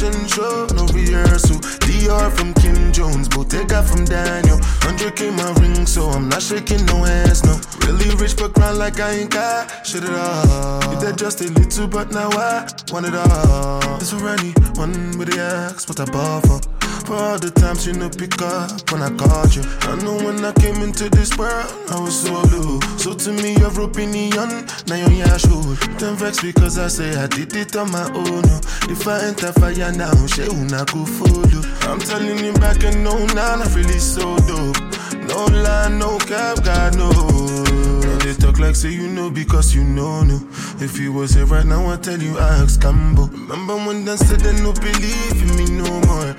show, no rehearsal. Like I ain't got shit at all. You did just a little, but now I want it all. It's for anyone with the axe, what I bought for. For all the times you know pick up when I called you. I know when I came into this world, I was so low. So to me, you're opinion, now you're your shoe. Then vex because I say I did it on my own. no. If I enter fire now, she una go follow. I'm telling you back and no, now I really so dope. No lie, no cap, God no. Talk like say you know because you know no. If you was here right now, I tell you I ask Cambo. Remember when they said they no believe in me no more.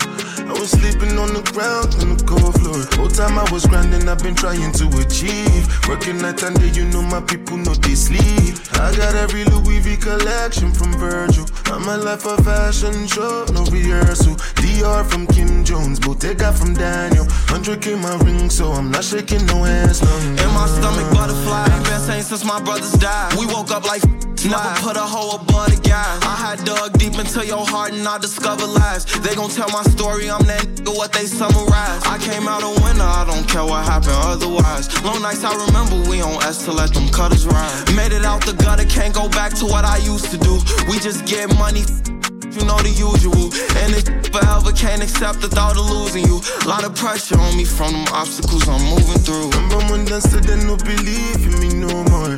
I was sleeping on the ground on the cold floor. Whole time I was grinding, I've been trying to achieve. Working night and day, you know my people know they sleep. I got every Louis V collection from Virgil. I'm a life of fashion show, no rehearsal. Dior from Kim Jones, Bottega from Daniel. 100k my ring, so I'm not shaking no hands. No, In my stomach, butterfly. Ain't been same since my brothers died. We woke up like never put a hoe above the guys. I had dug deep into your heart and I discovered lies. They gon' tell my story, I'm that nigga, what they summarize. I came out a winner, I don't care what happened otherwise. Long nights I remember we on S to let them cutters ride. Made it out the gutter, can't go back to what I used to do. We just get money. You know the usual, and it forever can't accept the thought of losing you. Lot of pressure on me from them obstacles I'm moving through. Remember when they said they no believe in me no more.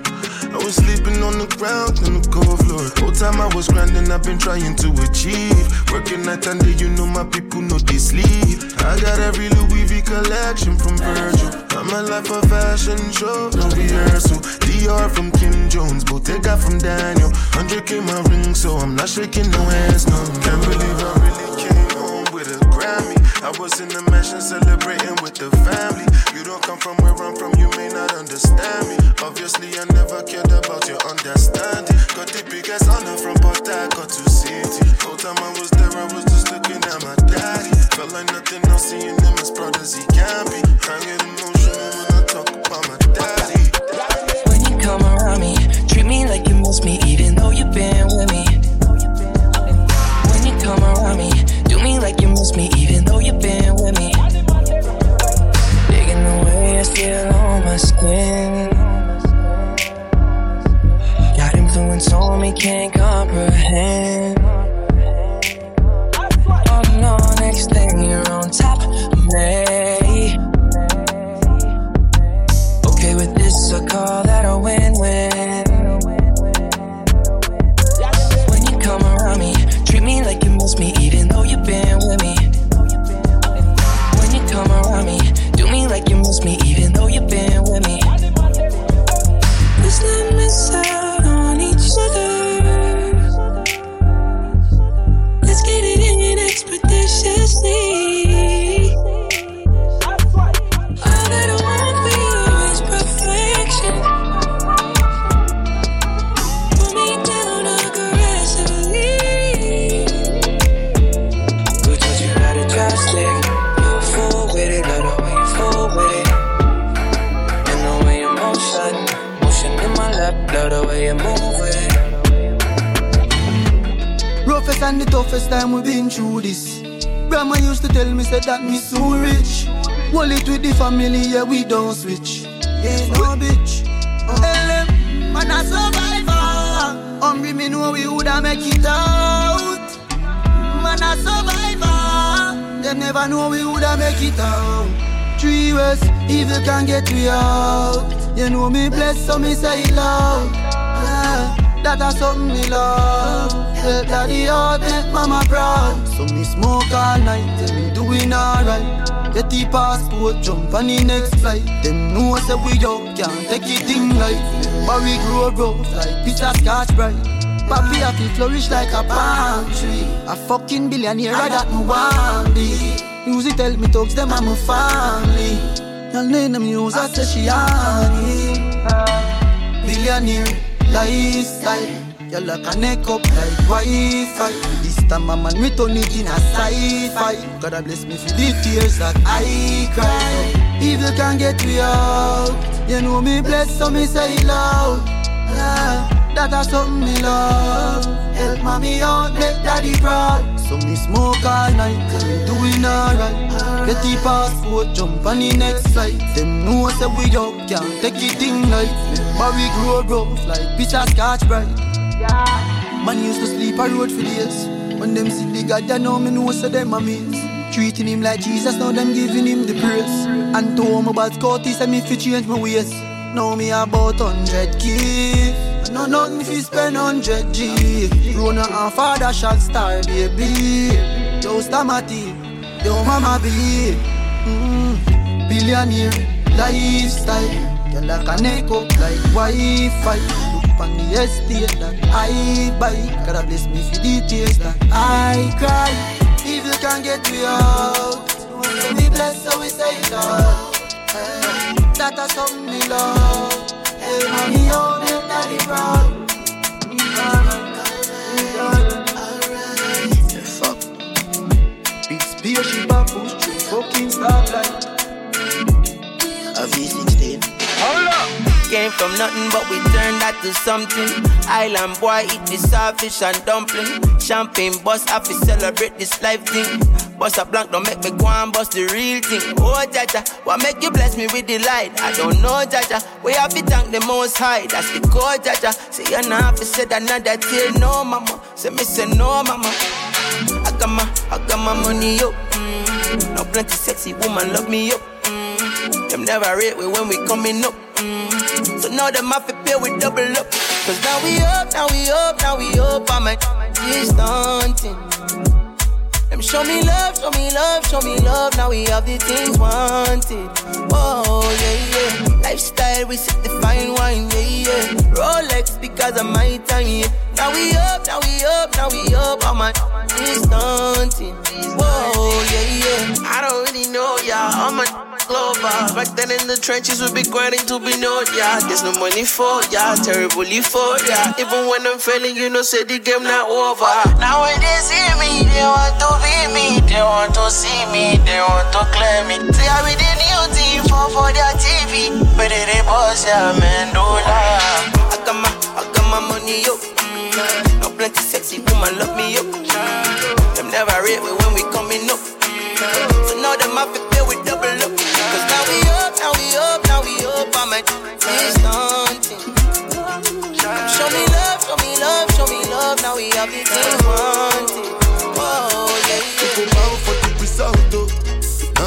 I was sleeping on the ground on the cold floor. Whole time I was grinding, I've been trying to achieve. Working night and day, you know my people know they sleep. I got every Louis V collection from Virgil. I'm a life of fashion show, no rehearsal. Dior from Kim Jones, Bottega from Daniel. 100k my ring, so I'm not shaking no hands, Can't believe I really came home with a Grammy. I was in the mansion celebrating with the family. You don't come from where I'm from, you may not understand me. Obviously, I never cared about your understanding. Got the biggest honor from Port Harcourt to City. Whole time I was there, I was just looking at my daddy. Felt like nothing else, seeing him as proud as he can be. I get emotional when I talk about my daddy. When you come around me, treat me like you miss me, even though you've been with me. Come around me, do me like you miss me, even though you've been with me. Digging away, I feel on my skin. Got influence on me, can't comprehend. Oh no, next thing you're on top of me. Okay with this, I call that a win-win. Make it out. Three ways, evil can get we out. You know me blessed, so me say it loud. Yeah, eh, that a something me love. Help daddy out, oh, make mama proud. So me smoke all night, tell me doing alright. Get the passport, jump on the next flight. Them know say we out, can't take it thing like. But we grow growth like of scotch bright. Papi happy flourish like a palm tree. A fucking billionaire, I me want be. Music tell me talks them I'm a family. And then them use I say she honey. Billionaire lifestyle. Y'all a connect up like Wi-Fi. This time a man return it in a fight. God bless me for the tears that I cry. Evil can't get me out. You know me blessed, so me say loud. Yeah, that a something me love. Help mommy out, make daddy proud. So me smoke all night, doing alright. Get the passport, jump on the next flight. Them know say we up, can't take it like. But we grow rough like bitch a scotch bright. Man used to sleep a road for days. When them see the God, they know me know so them amaze. Treating him like Jesus, now them giving him the praise. And to him about Scotty, say me fi change my ways. Now me about hundred K. No nothing fi spend hundred G. Rona and father shall star baby. Yo Stamati, yo mama believe. Mm, billionaire lifestyle. Girl I connect up like Wi-Fi. Look on the estate that I buy. God bless me for the tears that I cry. Evil can't get me out. Me bless, so we say it all. Hey, that a something me love. Hey, mommy, oh, Big spaceship and push through fucking stoplight. A V16. Came from nothing, but we turned that to something. Island boy, eat the sawfish and dumpling. Champagne bust, have to celebrate this life thing. Bust a blank, don't make me go and bust the real thing. Oh, Jaja, what make you bless me with the light? I don't know, Jaja. We have to thank the most high. That's the code, Jaja. Say you not have to say another day, no, mama. Say me say no, mama. I got my, I got my money up. Mm. Now plenty sexy woman love me up. Mm. Them never rate we when we coming up. Mm. So now them have to pay with double up. Cause now we up, now we up, now we up. I'm at this stunting. Them show me love, show me love, show me love. Now we have the things wanted. Oh yeah, yeah. Lifestyle, we sip the fine wine, yeah, yeah. Rolex because of my time, yeah. Now we up, now we up, now we up. I'm at this stunting. Oh yeah, yeah. I don't really know, yeah. I'm a global. Back then in the trenches, we be grinding to be known, yeah. There's no money for, yeah. Terribly for, yeah. Even when I'm failing, you know, say the game not over. Now when they see me, they want to be me. They want to see me, they want to claim me. See, I be the new team for, for their TV. But it is boss, yeah, man, do lie. I got my, I got my money up. Mm. No plenty sexy woman love me up. Mm. Them never rate me when we coming up. Mm. So now them have to pay with double up. Cause now we up, now we up, now we up. I'm at this daunting. Show me love, show me love, show me love. Now we have the things wanted. Oh, yeah, yeah.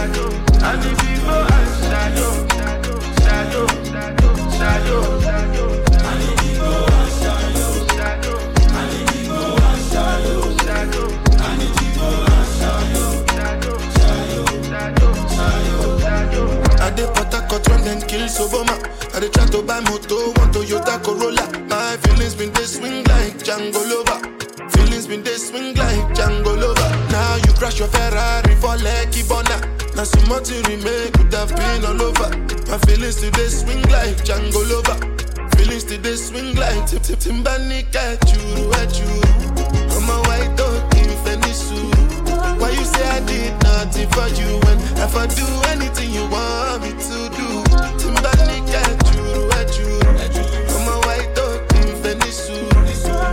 shayo. Shayo, shayo, shayo. I need to go and shayo. I need to go and shayo. I need to go and shayo. Shayo, shayo. I dey Port Harcourt when them kill. I dey try to buy moto, one Toyota Corolla. My feelings been they swing like Django Lover. Feelings been they swing like Django Lover. Now so much you remain could have been all over. My feelings today swing like Django Lover. Feelings today swing like Tip Tip Timbani at you. I'm a white dog in Fenisu. Why you say I did nothing for you when if I do anything you want me to do? Timbani at you. I'm a white dog in Fenisu.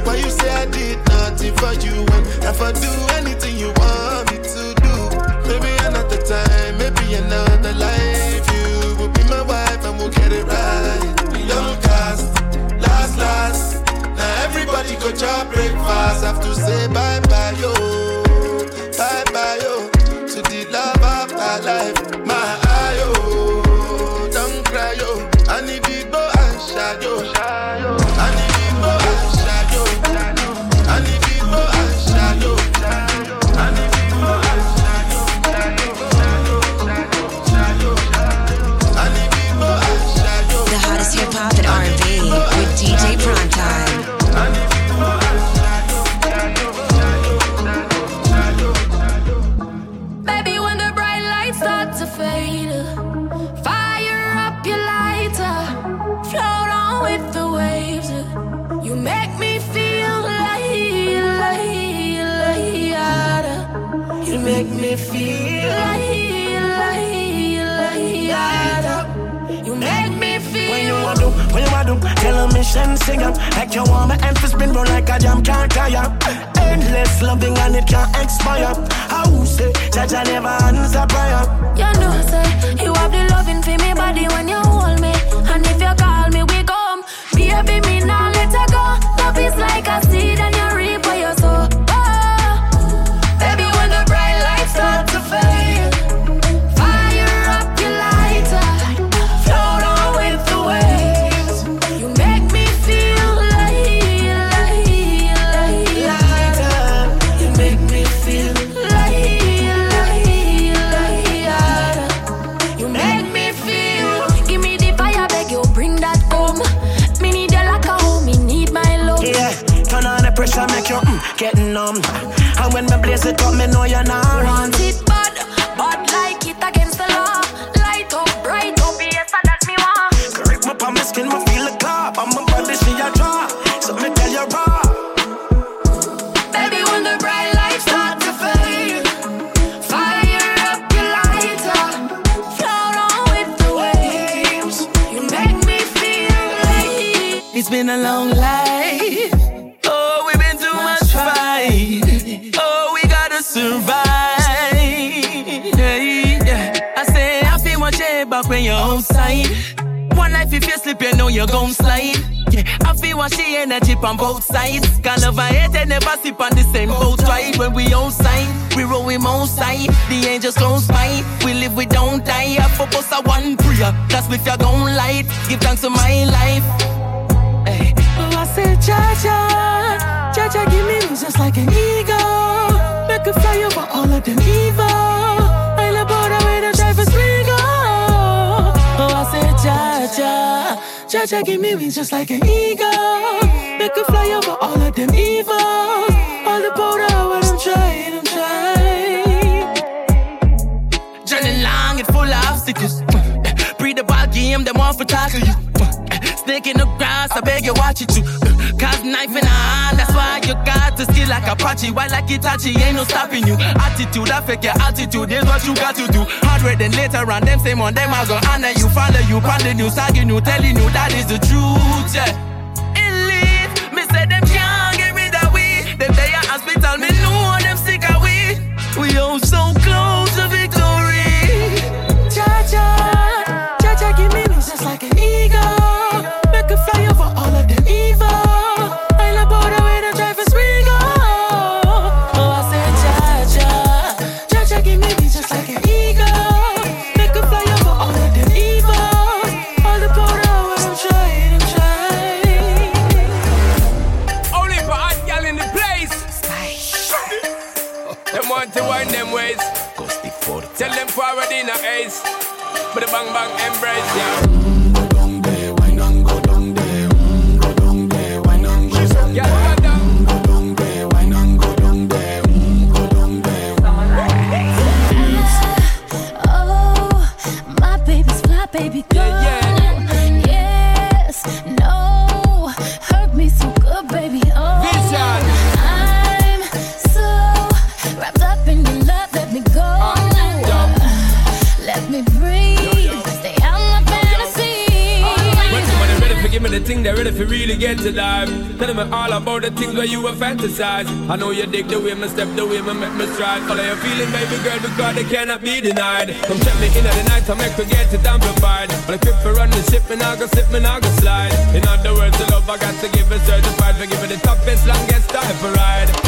Why you say I did nothing for you when if I do anything you want another life. You will be my wife and we'll get it right. Young cast, last, last. Now everybody go chop breakfast. Have to say bye bye, yo. To, tell a mission, sing up. Like you want my emphasis, spin roll like a jam, can't tire. Endless loving and it can't expire. How say, I never answer prayer. You know, say, you have the loving for me body when you hold me. And if you call you gon' slide. Yeah, I feel what she energy on both sides. Of a hate and never sleep on the same boat right when we outside. We roll with outside. The angels close by. We live, we don't die. I focus on one prayer. That's if you're gon' light. Give thanks to my life. Hey. Oh, I said, Cha Cha, give me just like an eagle. Make a fly over all of them evil. Jaja. Jaja give me wings just like an eagle. Make a fly over all of them evils. All the powder when I'm trying, I'm trying. Journey long and full of obstacles. Breathe the ball game, them want for tackle you. Snake in the grass, I beg you watch it too. Cause knife in hand, that's why you got to skill like Apache. Why like Itachi, ain't no stopping you. Attitude, I affect your attitude, here's what you got to do. Harder than later on, them same on them, I go honor you, follow you, pounding you, sagging you, telling you that is the truth, yeah. Elite, me say them can't get rid of we. Them they at hospital, me know them sick of we. We all so close to victory. Cha cha, cha cha, give me just like an eagle. In a ace. But the bang bang embrace, yeah. The thing they ready for really get to life. Tell me all about the things where you were fantasize. I know you dig the way me step, the way me make me stride. Follow your feeling, baby girl, because they cannot be denied. Come check me in at the night, I make me get it amplified. But I quit for run the ship, and I go slip, and I go slide. In other words, the love I got to give it certified. For giving the toughest, longest time for ride.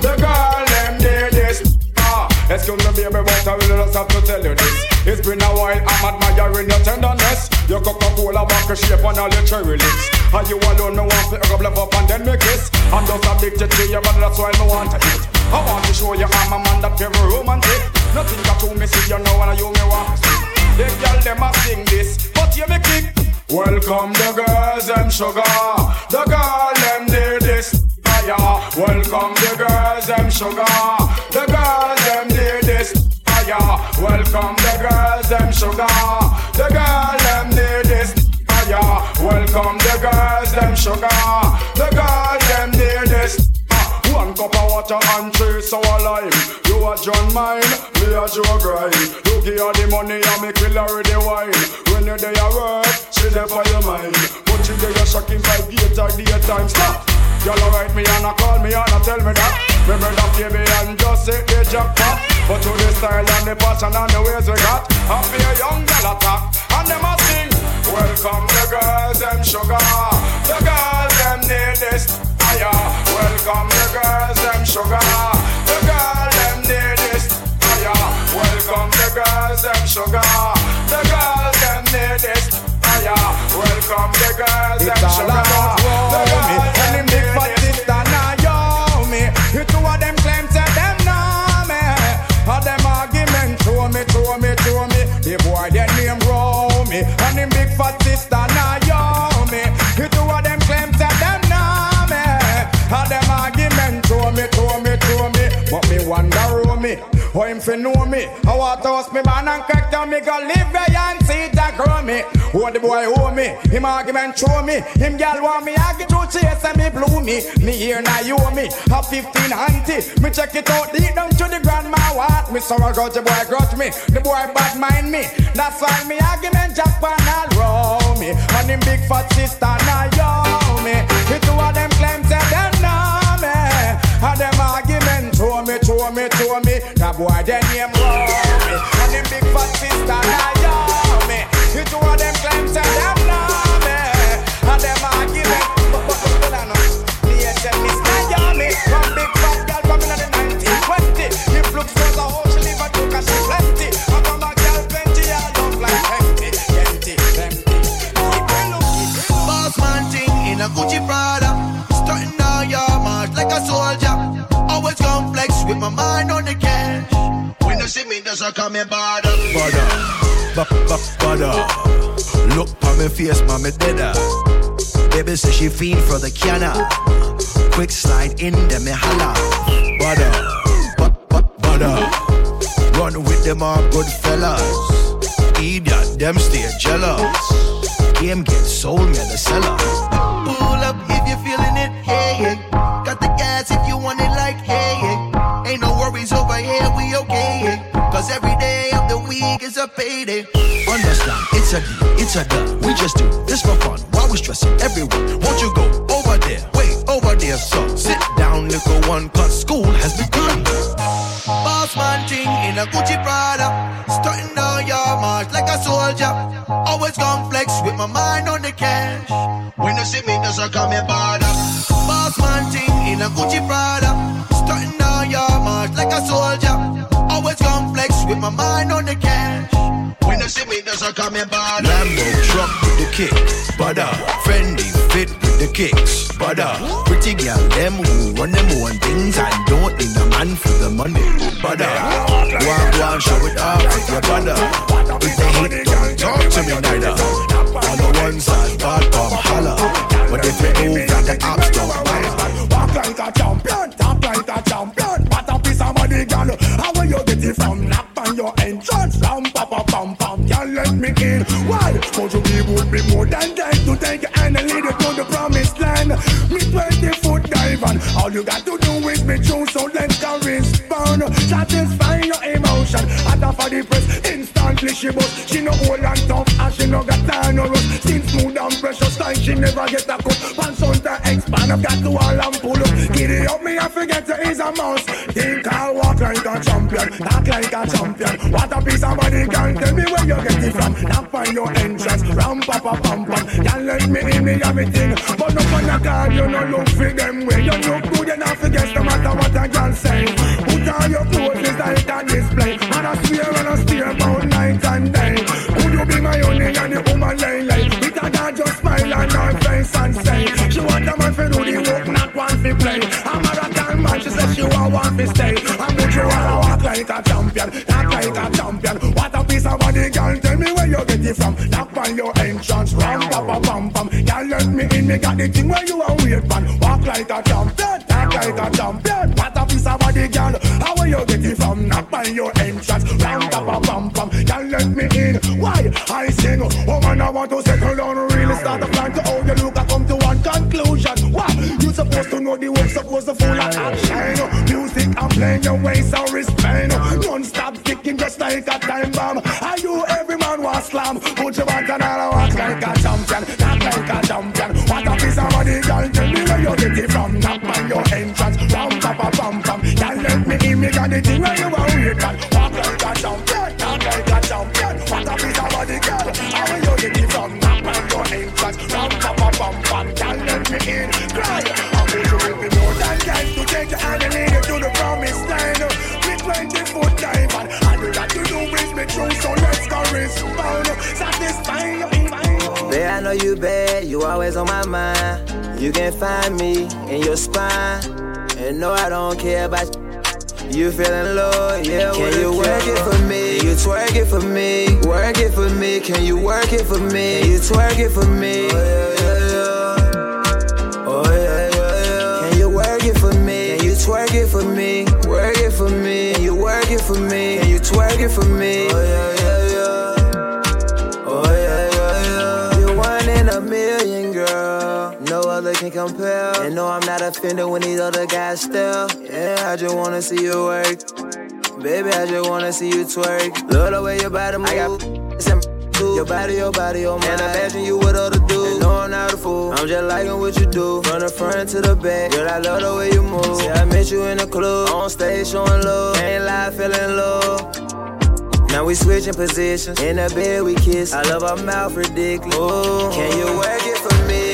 The girl, them ladies, fire. Ah, excuse me, baby, but I really just have to tell you this. It's been a while, I'm admiring your tenderness. Your Coca-Cola back a shape on all your cherry lips. And you alone, me want to rub love up and then me kiss. I'm just addicted to you, but that's why me want to eat. I want to show you I'm a man that very romantic. Nothing got to me, see you know, and you me want to see. The girl them a sing this, but you me kick. Welcome the girls, them sugar. The girl them this fire. Welcome the girls, them sugar. The girls them need this fire. Welcome the girls, them sugar. The girl them need this fire. Welcome the girls, them sugar. The girl them need this. One cup of water and three sour lime. You a John mine, me a Joe grind. You give her the money and me kill her with the wine. When you there work, she there for your mind. But you there you shocking by gate or daytime. Stop. Y'all write me and a call me and a tell me that. Me brother baby and just hit the jackpot But to the style and the passion and the ways we got I feel young gal attack. And them a sing Welcome the girls, them sugar. The girls, them need this fire. Welcome the girls, them sugar. The girls, them need this fire. Welcome the girls, them sugar. The girls, them need this fire. Welcome the girls, them sugar. The girls, The boy their name row me. And them big fat sister me. You two of them claim say them know me. All them argument show me, show me, show me. But me wonder who How him fi know me? I want to host me man and crack down me go live where and see that grow me. Who the boy owe me? Him argument show me. Him gal want me argue to chase and me blew me. Me here now you owe me. Have 15 auntie. Me check it out deep down to the grandma what me so I got the boy grudge me. The boy bad mind me. That's why me argument Japan all row me. And him big fat sister now yo me. The two of them claim say them know me. And them show me. That boy name row me. And him big fat sister now me, just a come and bother. Bada, ba ba bada. Look on me face, man, me deader. Baby say she fiend for the canna. Quick slide in, then me holla. Bada, ba ba bada. Run with them all good fellas. Idiot, them stay jealous. Game get sold, me the seller. Is a payday. Understand, it's a deal, it's a done. We just do this for fun. While we stressing everyone, won't you go over there? Wait, over there, so sit down, little one, cause school has begun. Boss man thing in a Gucci Prada. Starting out your march like a soldier. Always gon' flex with my mind on the cash. When you see me, just a come and bother. Boss man thing in a Gucci Prada. Starting out your march like a soldier. Always gon' flex with my mind on the cash. When you see me, just a come and bother. Lambo truck with the kick. Bada, friendly fit with the kicks. Bada, pretty girl, them who run them own things and don't need a man for the money. Bada, go on, go on, show it off with your brother. If they hate, don't talk to me neither. On the one side, bad bomb holla. But if you move like the ops don't bother. Walk like a champion, talk like a champion. What a piece of money, girl. How will you get it from? Knock me in. Why? Cause you be would be more than dead to take your hand and lead you to the promised land. Me 20 foot dive all you got to do is be true, so let's go respond. Satisfy your emotion. At for the press, instantly she bust. She no old and tough, and she no got time no rust. Since smooth and precious time, she never get a cut. Pants on the expand, I've got to all and pull up. Get up, me, I forget to is a mouse. Think I'll walk like a champion, talk like a champion. What a piece of money, girl, tell me you get it from. Knock on your entrance, ram, pa, pa, pam, pam. Can't let me in, me everything. But no on the card, you no look for them way. You look good, you not forget no matter what a girl say. Put on your clothes, it's like a display. And I swear and I steer about night and day. Would you be my only and the woman lay lay? It a girl just smile on her face and say, she want a man for do the work, not one for play. I'm a rock man, she said she want one for stay. I'm with you wanna walk like a champion, act like a champion. What a body, girl, tell me where you get it from. Knock on your entrance, ram, pa, pa, pam, pam. Girl, let me in, me got the thing where you are weird, man. Walk like a champion, talk like a champion. What a piece of body, girl, how will you get it from? Knock on your entrance, ram, pa, pa, pam, pam. Girl, let me in. Why? I sing, oh man, I want to settle down, really start a plan to how you look, I come to one conclusion. What? You supposed to know the work, supposed to full of action. Music, I'm playing your way, so respect. Non-stop ticking just like a time bomb. Are you every man was slam? Put your back and I'll walk like a champion, not like a champion. What a piece of money, girl, tell me where you get it from. Knock on your entrance, ram, pa, pa, pam, pam. Can't let me in, me got the thing where you are weird, you bad, you always on my mind. You can find me in your spine. And no, I don't care about you feeling low, yeah. Can you work it for me? You twerk it for me. Work it for me. Can you work it for me? You twerk it for me. Oh, yeah, yeah, yeah. Oh, yeah, yeah, yeah. Can you work it for me? Can you twerk it for me? Work it for me. Can you work it for me? Can you twerk it for me? Oh, yeah, yeah. Can compare. And no, I'm not offended when these other guys stare. Yeah, I just wanna see you work. Baby, I just wanna see you twerk. Love the way your body move. I got some your body, your body, your mind. And I imagine you with other dudes. And No, I'm not a fool. I'm just liking what you do. From the front to the back. Girl, I love the way you move. See, I met you in the club. On stage showing love. Ain't lie, feeling love. Now we switching positions. In the bed we kiss. I love our mouth ridiculous. Ooh. Can you work it for me?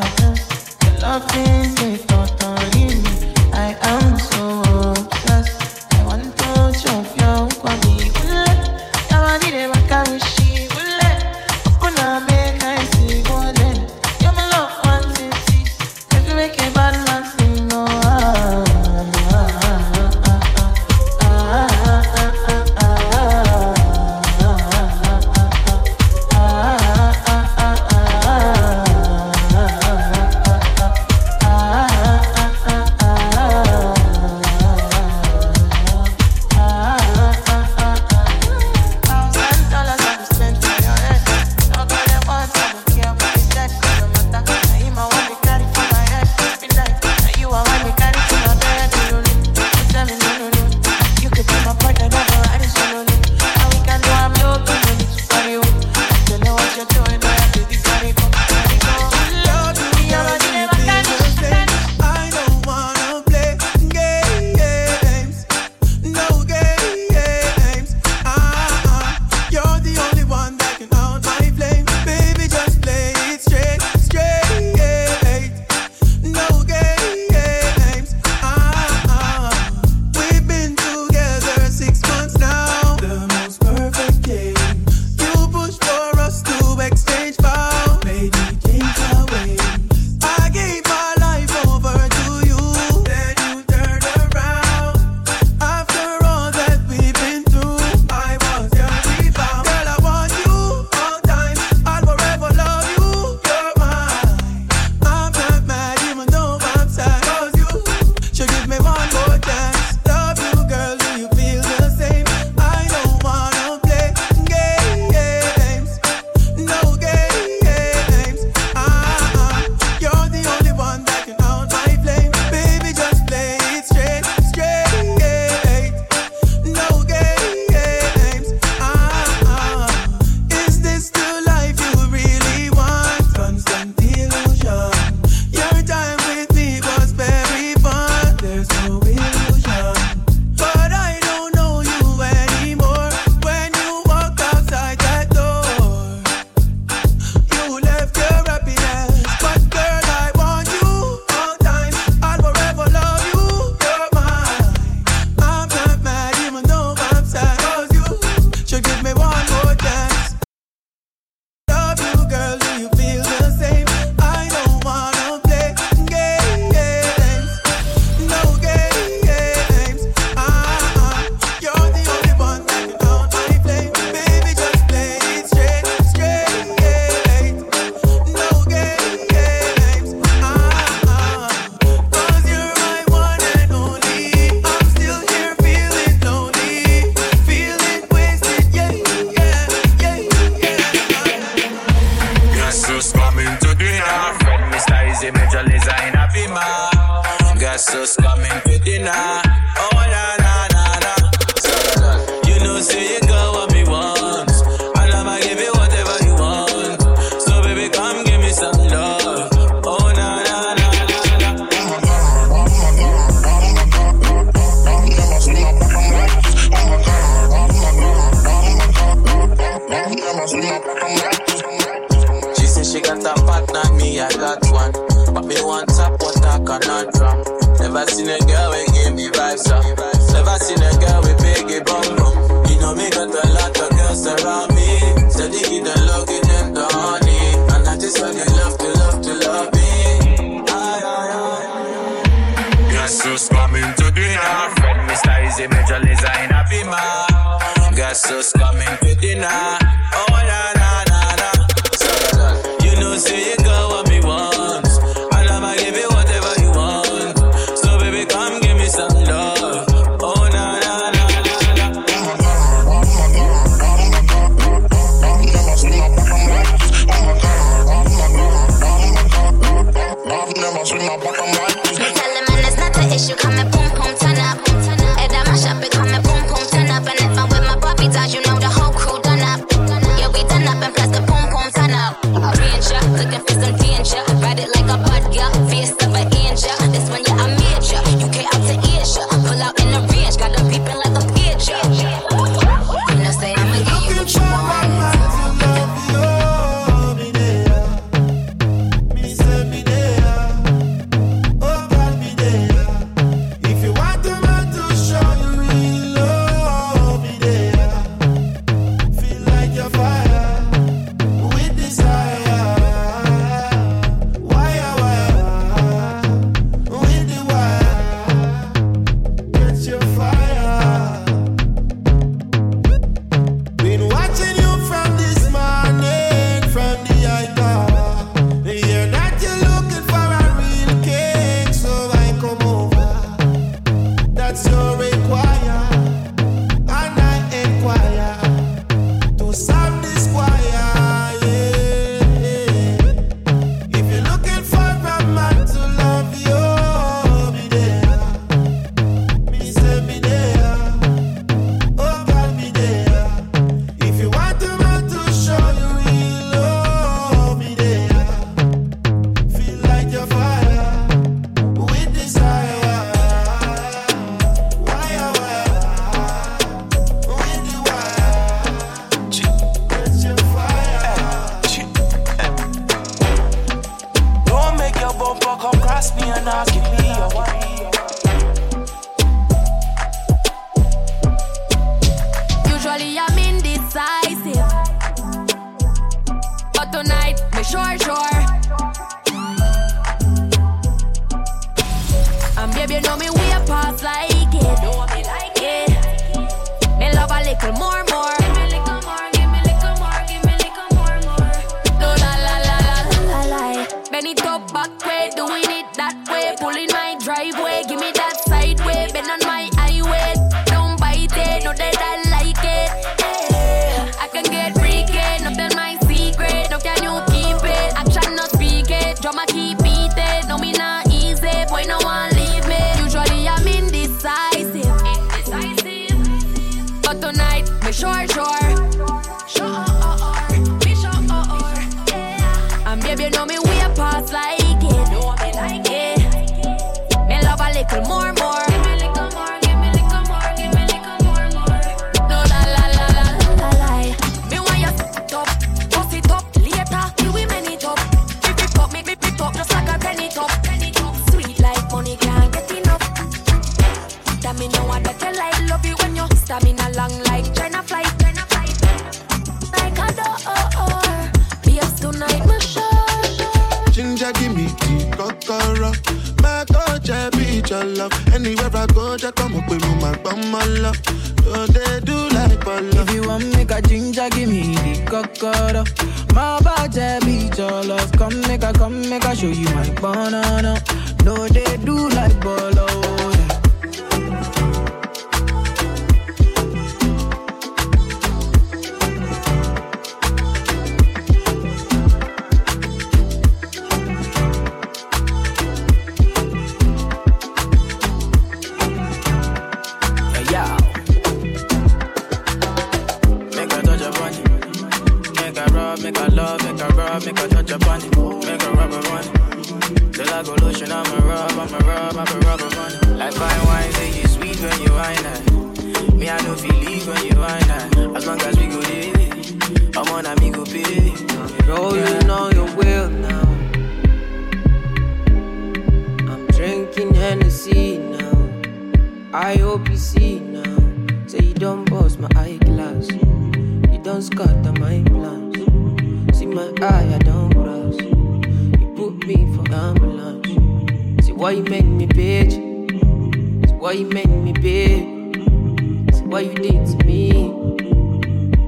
nothing's left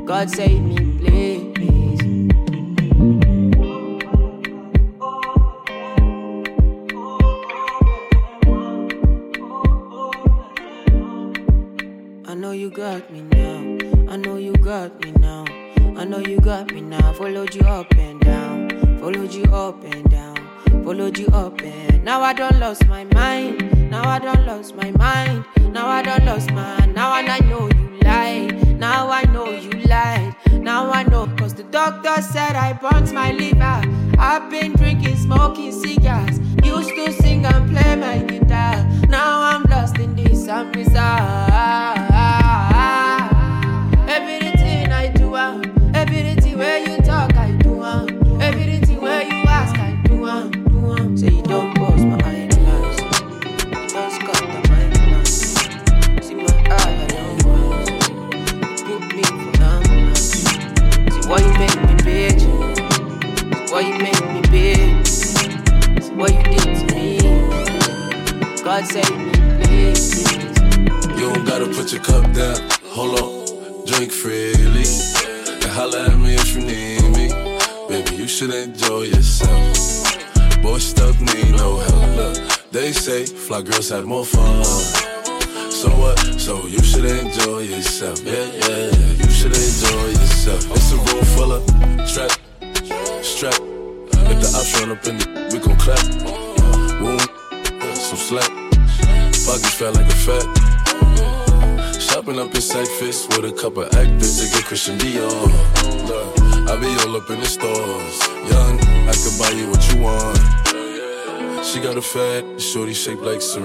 God save me, please. I know you got me now. I know you got me now. I know you got me now. Followed you up and down. Followed you up and down. Followed you up and now I don't lost my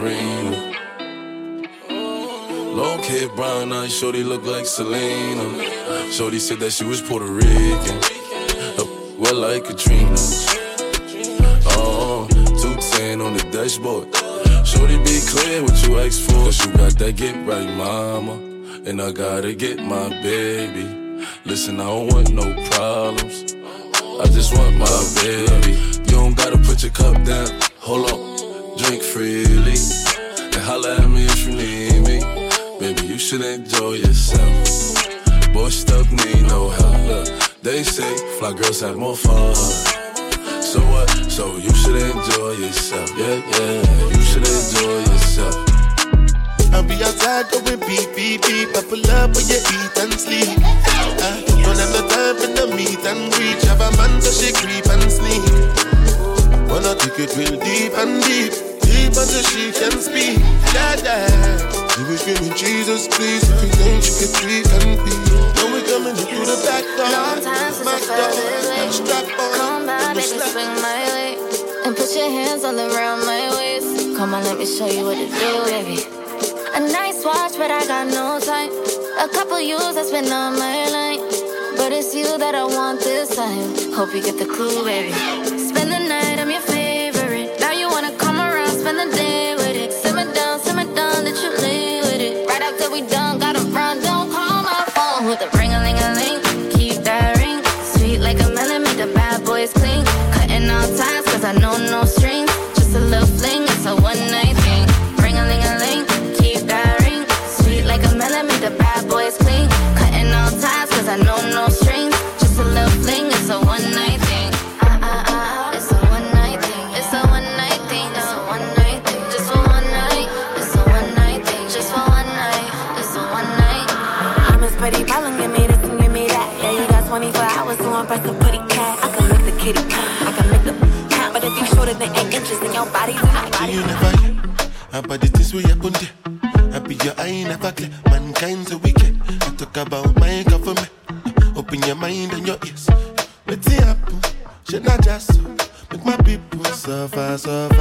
Serena. Long hair, brown eyes, shorty look like Selena. Shorty said that she was Puerto Rican. Uh, well, like Katrina. Oh, 210 on the dashboard. Shorty be clear what you ask for. Cause you got that get right, mama. And I gotta get my baby. Listen, I don't want no problems. I just want my baby. You don't gotta put your cup down. Hold on, drink freely. And holla at me if you need me. Baby, you should enjoy yourself. Boy, stuff need no help. They say fly girls have more fun. So what? So you should enjoy yourself. Yeah, yeah, you should enjoy yourself. I'll be outside going beep, beep, beep. I pull up when you eat and sleep. I don't have no time for the meet and reach. Have a man so she creep and sneak. Wanna take it real deep and deep. Deep until she can speak. Yeah, yeah. You be screaming, Jesus, please. If you think you can treat and be. Now we coming in through the back door. Long time since I Back door. way. Strap on. Come by, baby, slap. swing my way. And put your hands all around my waist. Come on, let me show you what to do, baby. A nice watch, but I got no time. A couple years I spent on my line. But it's you that I want this time. Hope you get the clue, baby. kitty. I can make them count, but if you shorter than eight inches, then your body not. You never about the things we happen there. I be your eye in a clear. Mankind's a wicked. I talk about my government. Open your mind and your ears. What's happen? Should not just make my people suffer, suffer.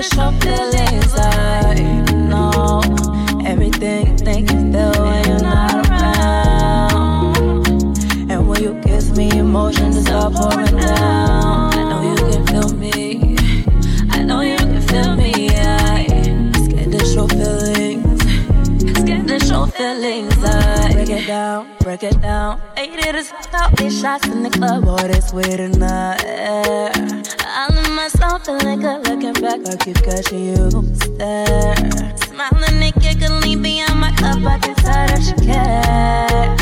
the show feelings I know everything you think you feel when you're not around. And when you kiss me, emotions start pouring down. I know you can feel me. I know you can feel me. I scared to show feelings. Scared to show feelings. I break it down, break it down. Eight it is out, eight shots in the club. Boy, this weird enough. Yeah myself a liquor, looking back, I keep catching you there. Smiling and giggling beyond my cup, I can tell that you care.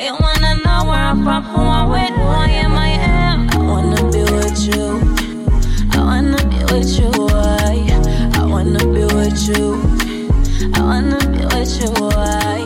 You wanna know where I'm from, who I'm with, who I am, I am. I wanna be with you. I wanna be with you. Why? I wanna be with you. I wanna be with you. Why?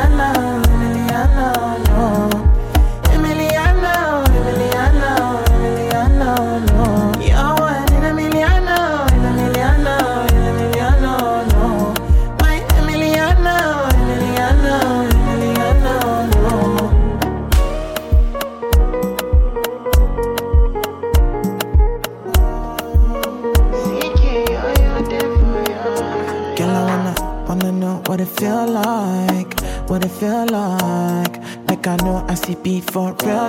my mind. forever.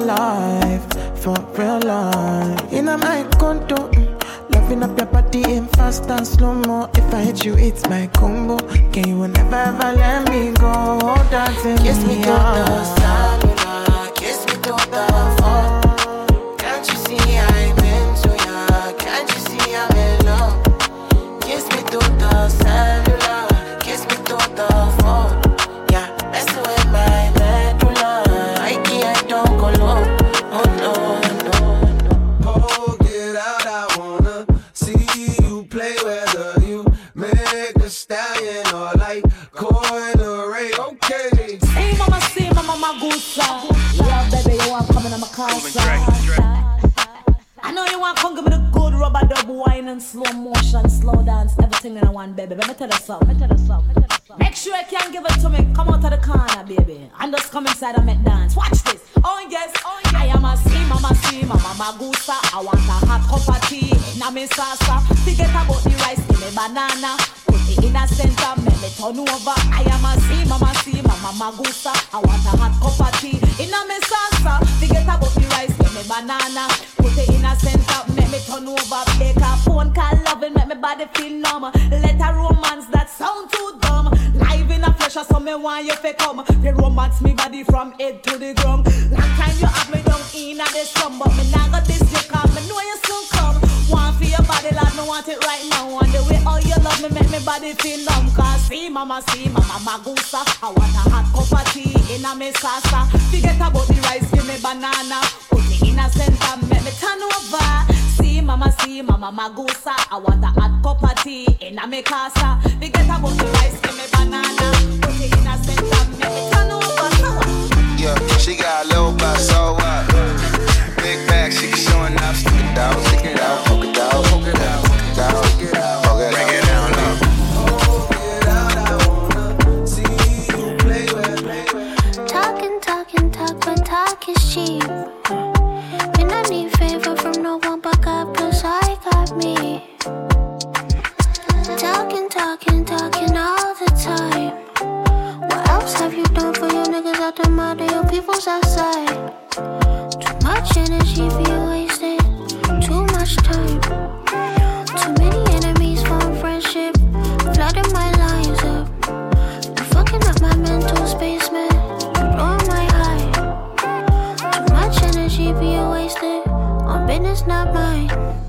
come. They romance me body from head to the ground. Long time you have me down in a the slum, but me nah got this you come. Me know you soon come. Want for your body, lad, me want it right now. And the way all you love me make me body feel numb. Cause see, mama, see, mama, magusa. Ah. I want a hot cup of tea in a me salsa. Forget about the rice, give me banana. Put me in a center, make me turn over mama see, mama magusa. I want a hot cup of tea in a me casa. We get a bunch of ice give me banana. Put it in a center, make it turn over. Yeah, she got a little bit, so what? Big bag, she can showing off. Stick it out, stick it out, poke it out, poke it out, poke it out. talking, talking all the time. What else have you done for your niggas out the mud and your peoples outside? Too much energy for you wasted, too much time. Too many enemies for friendship, flooding my lines up. You fucking up my mental space, man. Blowing my high. Too much energy for you wasted on business not mine.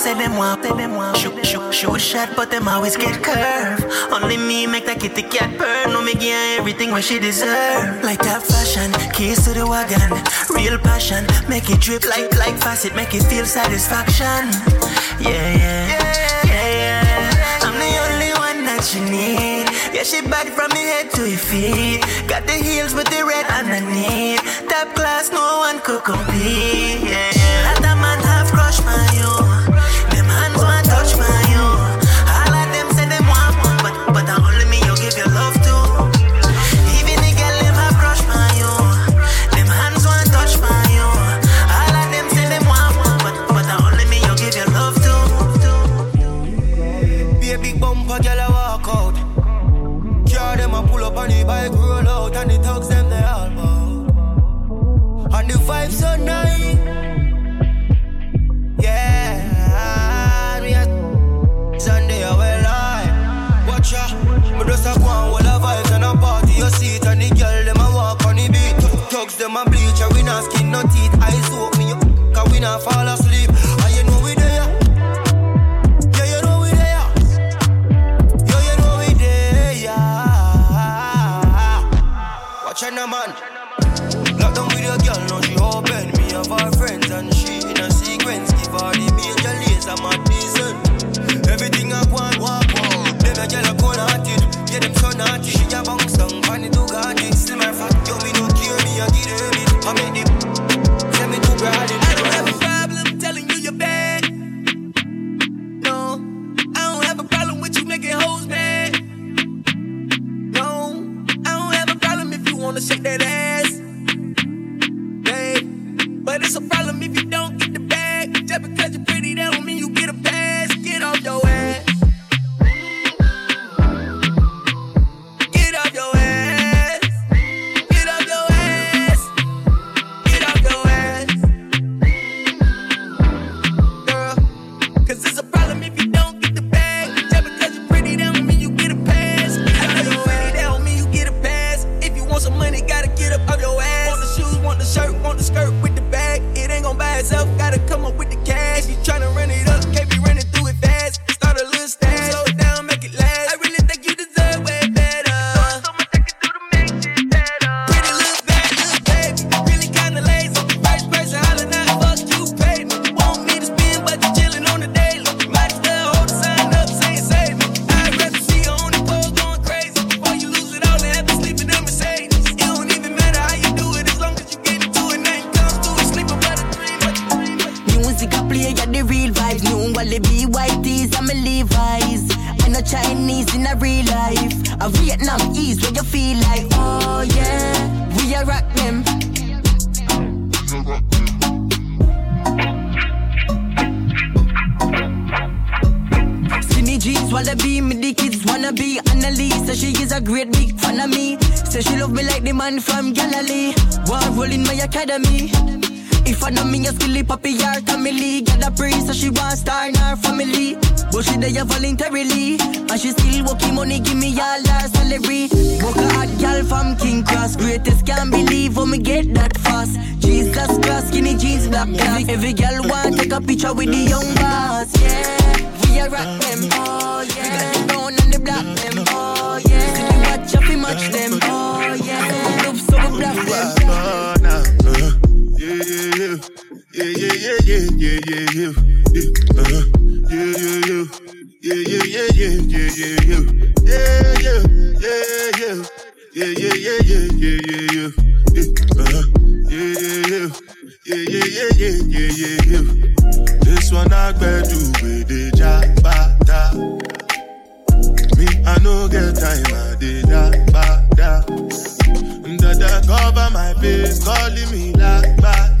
say them want, say them want. Shoot, shoot, shoot shot, but them always get curved. Only me make that kitty cat purr. No me give her everything what she deserve. Like that fashion, keys to the wagon. Real passion, make it drip like like faucet, make it feel satisfaction. Yeah, yeah, yeah, yeah. yeah. I'm the only one that she need. Yeah, she bad from the head to her feet. Got the heels with the red underneath. Top class, no one could compete. Yeah. and our family. But she there voluntarily. And she still working money, give me all her salary. Work a hot gal from King Cross. Greatest can't believe when me get that fast. Jesus Christ, skinny jeans, black class. Every gal want take a picture with the young boss. Yeah, we are rock them. Oh, yeah. We down on the black them. Oh, yeah. We watch up, we match them. Oh, yeah. Loops so we block them. yeah, yeah, yeah, yeah, yeah, yeah, uh-huh. yeah, yeah, yeah. Yeah, yeah, yeah, yeah, yeah, yeah, yeah. Yeah, yeah, yeah, yeah. Yeah, yeah, yeah, yeah, yeah, yeah, yeah. Yeah, uh-huh. yeah, yeah, yeah. Yeah, yeah, yeah, yeah, yeah, yeah, yeah. This one I better do with the jabata. Me, I no get time, I did that, but that. Dada cover my face, calling me like bad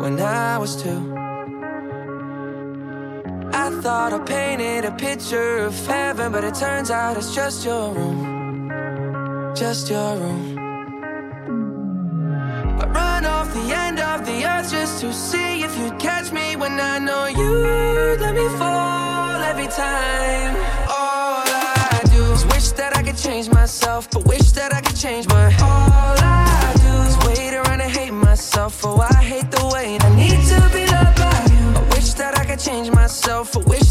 when I was two. I thought I painted a picture of heaven, but it turns out it's just your room. Just your room. I run off the end of the earth just to see if you'd catch me when I know you'd let me fall every time. All I do is wish that I could change myself, but wish that I could change my heart. myself a wish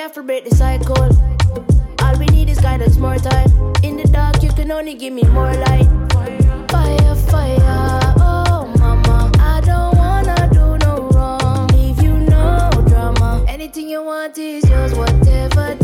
have to break the cycle. All we need is guidance, more time. In the dark, you can only give me more light. Fire, fire, oh mama. I don't wanna do no wrong. Leave you no drama. Anything you want is yours, whatever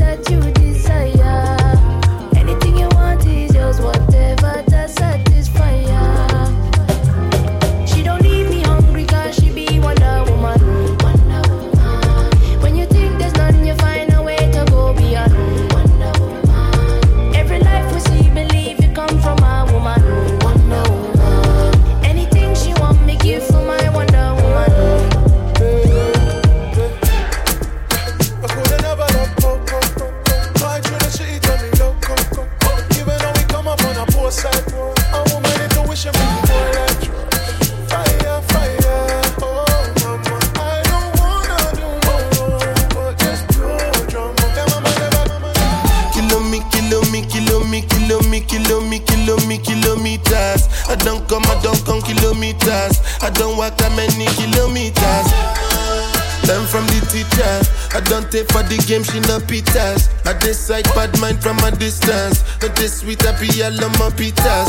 I for the game, she no pitas. I decide bad mind from a distance. Not this sweet, I be all on my pitas.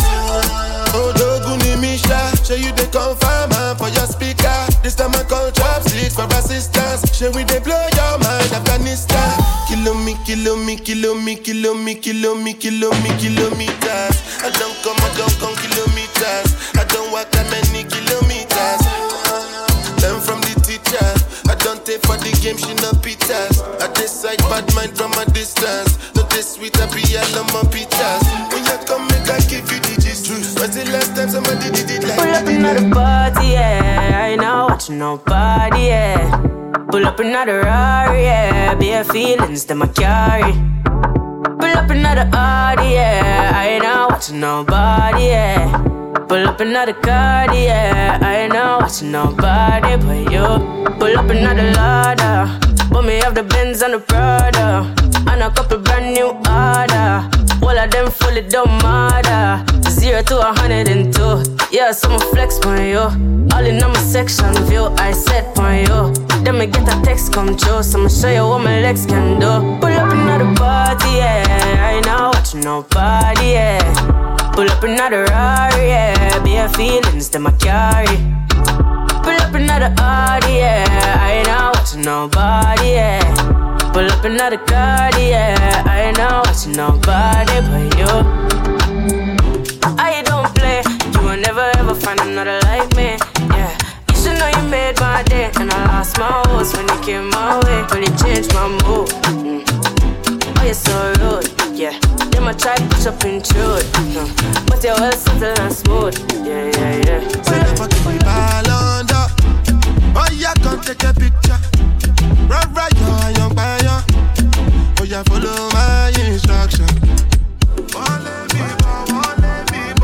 Oh, Doguni Misha, show you the confirm for your speaker. This time I call chopsticks for assistance. Show we they blow your mind, Afghanistan. Kilo me, kilo me, kilo me, kilo me, kilo me, kilo me, kilometers. I don't come, I don't come I decide bad mind from a distance. Not this sweet, I be all on my pitas. When you come, make I give you the gist. When's the last time somebody did it like Pull up another party, yeah. I ain't not watching nobody, yeah. Pull up another Rari, yeah. Bare feelings that I carry. Pull up another Audi, yeah. I ain't not watching nobody, yeah. Pull up another card, yeah. I ain't not watching nobody but you. Pull up another ladder. Me off the Benz and the Prada. And a couple brand new order. All of them fully don't matter. Zero to a hundred and two. Yeah, someone flex on you. All in on my section view. I set on you. Then me get a text come true. So I'ma show you what my legs can do. Pull up another party, yeah. I ain't not nobody, yeah. Pull up another Rari, yeah. Bare feelings that I carry. Pull up another Audi, yeah. I ain't not watching nobody, yeah. Pull up another card, yeah. I ain't not watching nobody but you. I don't play. You will never ever find another like me, yeah. You should know you made my day, and I lost my horse when you came my way. Really changed my mood. Mm. Oh, you're so rude, yeah. Them I try push up intrude, no. Hmm. but you're well settled and smooth, yeah, yeah, yeah. Say never give me ball under. Oh, yeah, come take a picture. Right, right, yo, young fire. Oh, yeah, follow my instruction. Biba,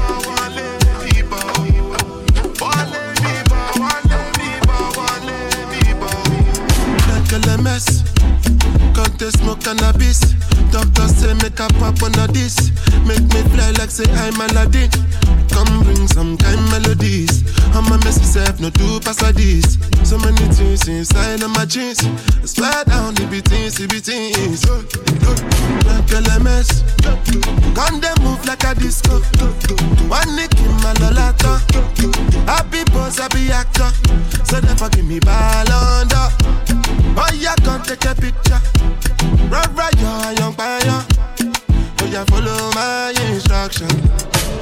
wale Like they smoke cannabis? Doctor say make a pop on a this, make me fly like say I'm Aladdin. Come bring some kind melodies. I'm a messy self, no do pass a this. So many things inside of my jeans. I swear down the beatings, the beatings. Like LMS, gun them move like a disco. One nick in my lolata. Happy boss, happy actor. So therefore give me ball under. Oh yeah, come take a picture. Right, right, yo, young fire. Oh yeah, follow my instruction.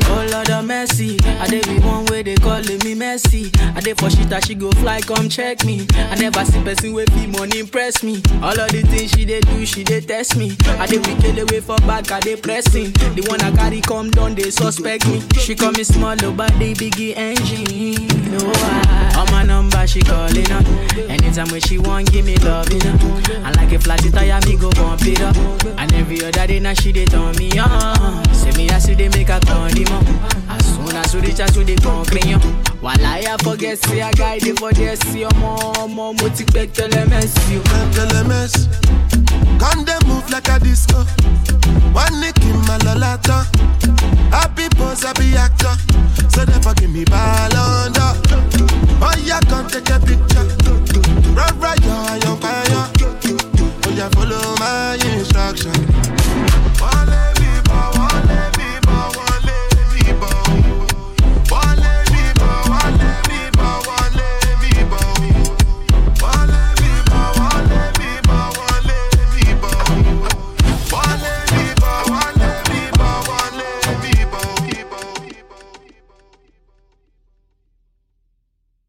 Oh Lord of mercy, I dey be one way they calling me messy. I dey for shit she go fly, come check me. I never see person with fee money impress me. All of the things she dey do, she dey test me. I dey wicked away for back, I dey pressing. The one I carry come down, they suspect me. She call me small, oh, but they biggie engine. No, I, on my number she calling up. Anytime when she want, give me love, you know. And like a flat tire, me go bump it up. And every other day now she dey turn me on. Say me I see they make a woman. As soon as you reach out to the company, while I forget, see a guy dey for there, see your mom, mom, mo ti pẹ́ telemes you. mess. come they move like a disco. One nick in my lolata. Happy pose, happy actor. So they forgive me ballanda. Oh yeah, come take a picture. Run right, you're on fire. Oh yeah, follow my instruction.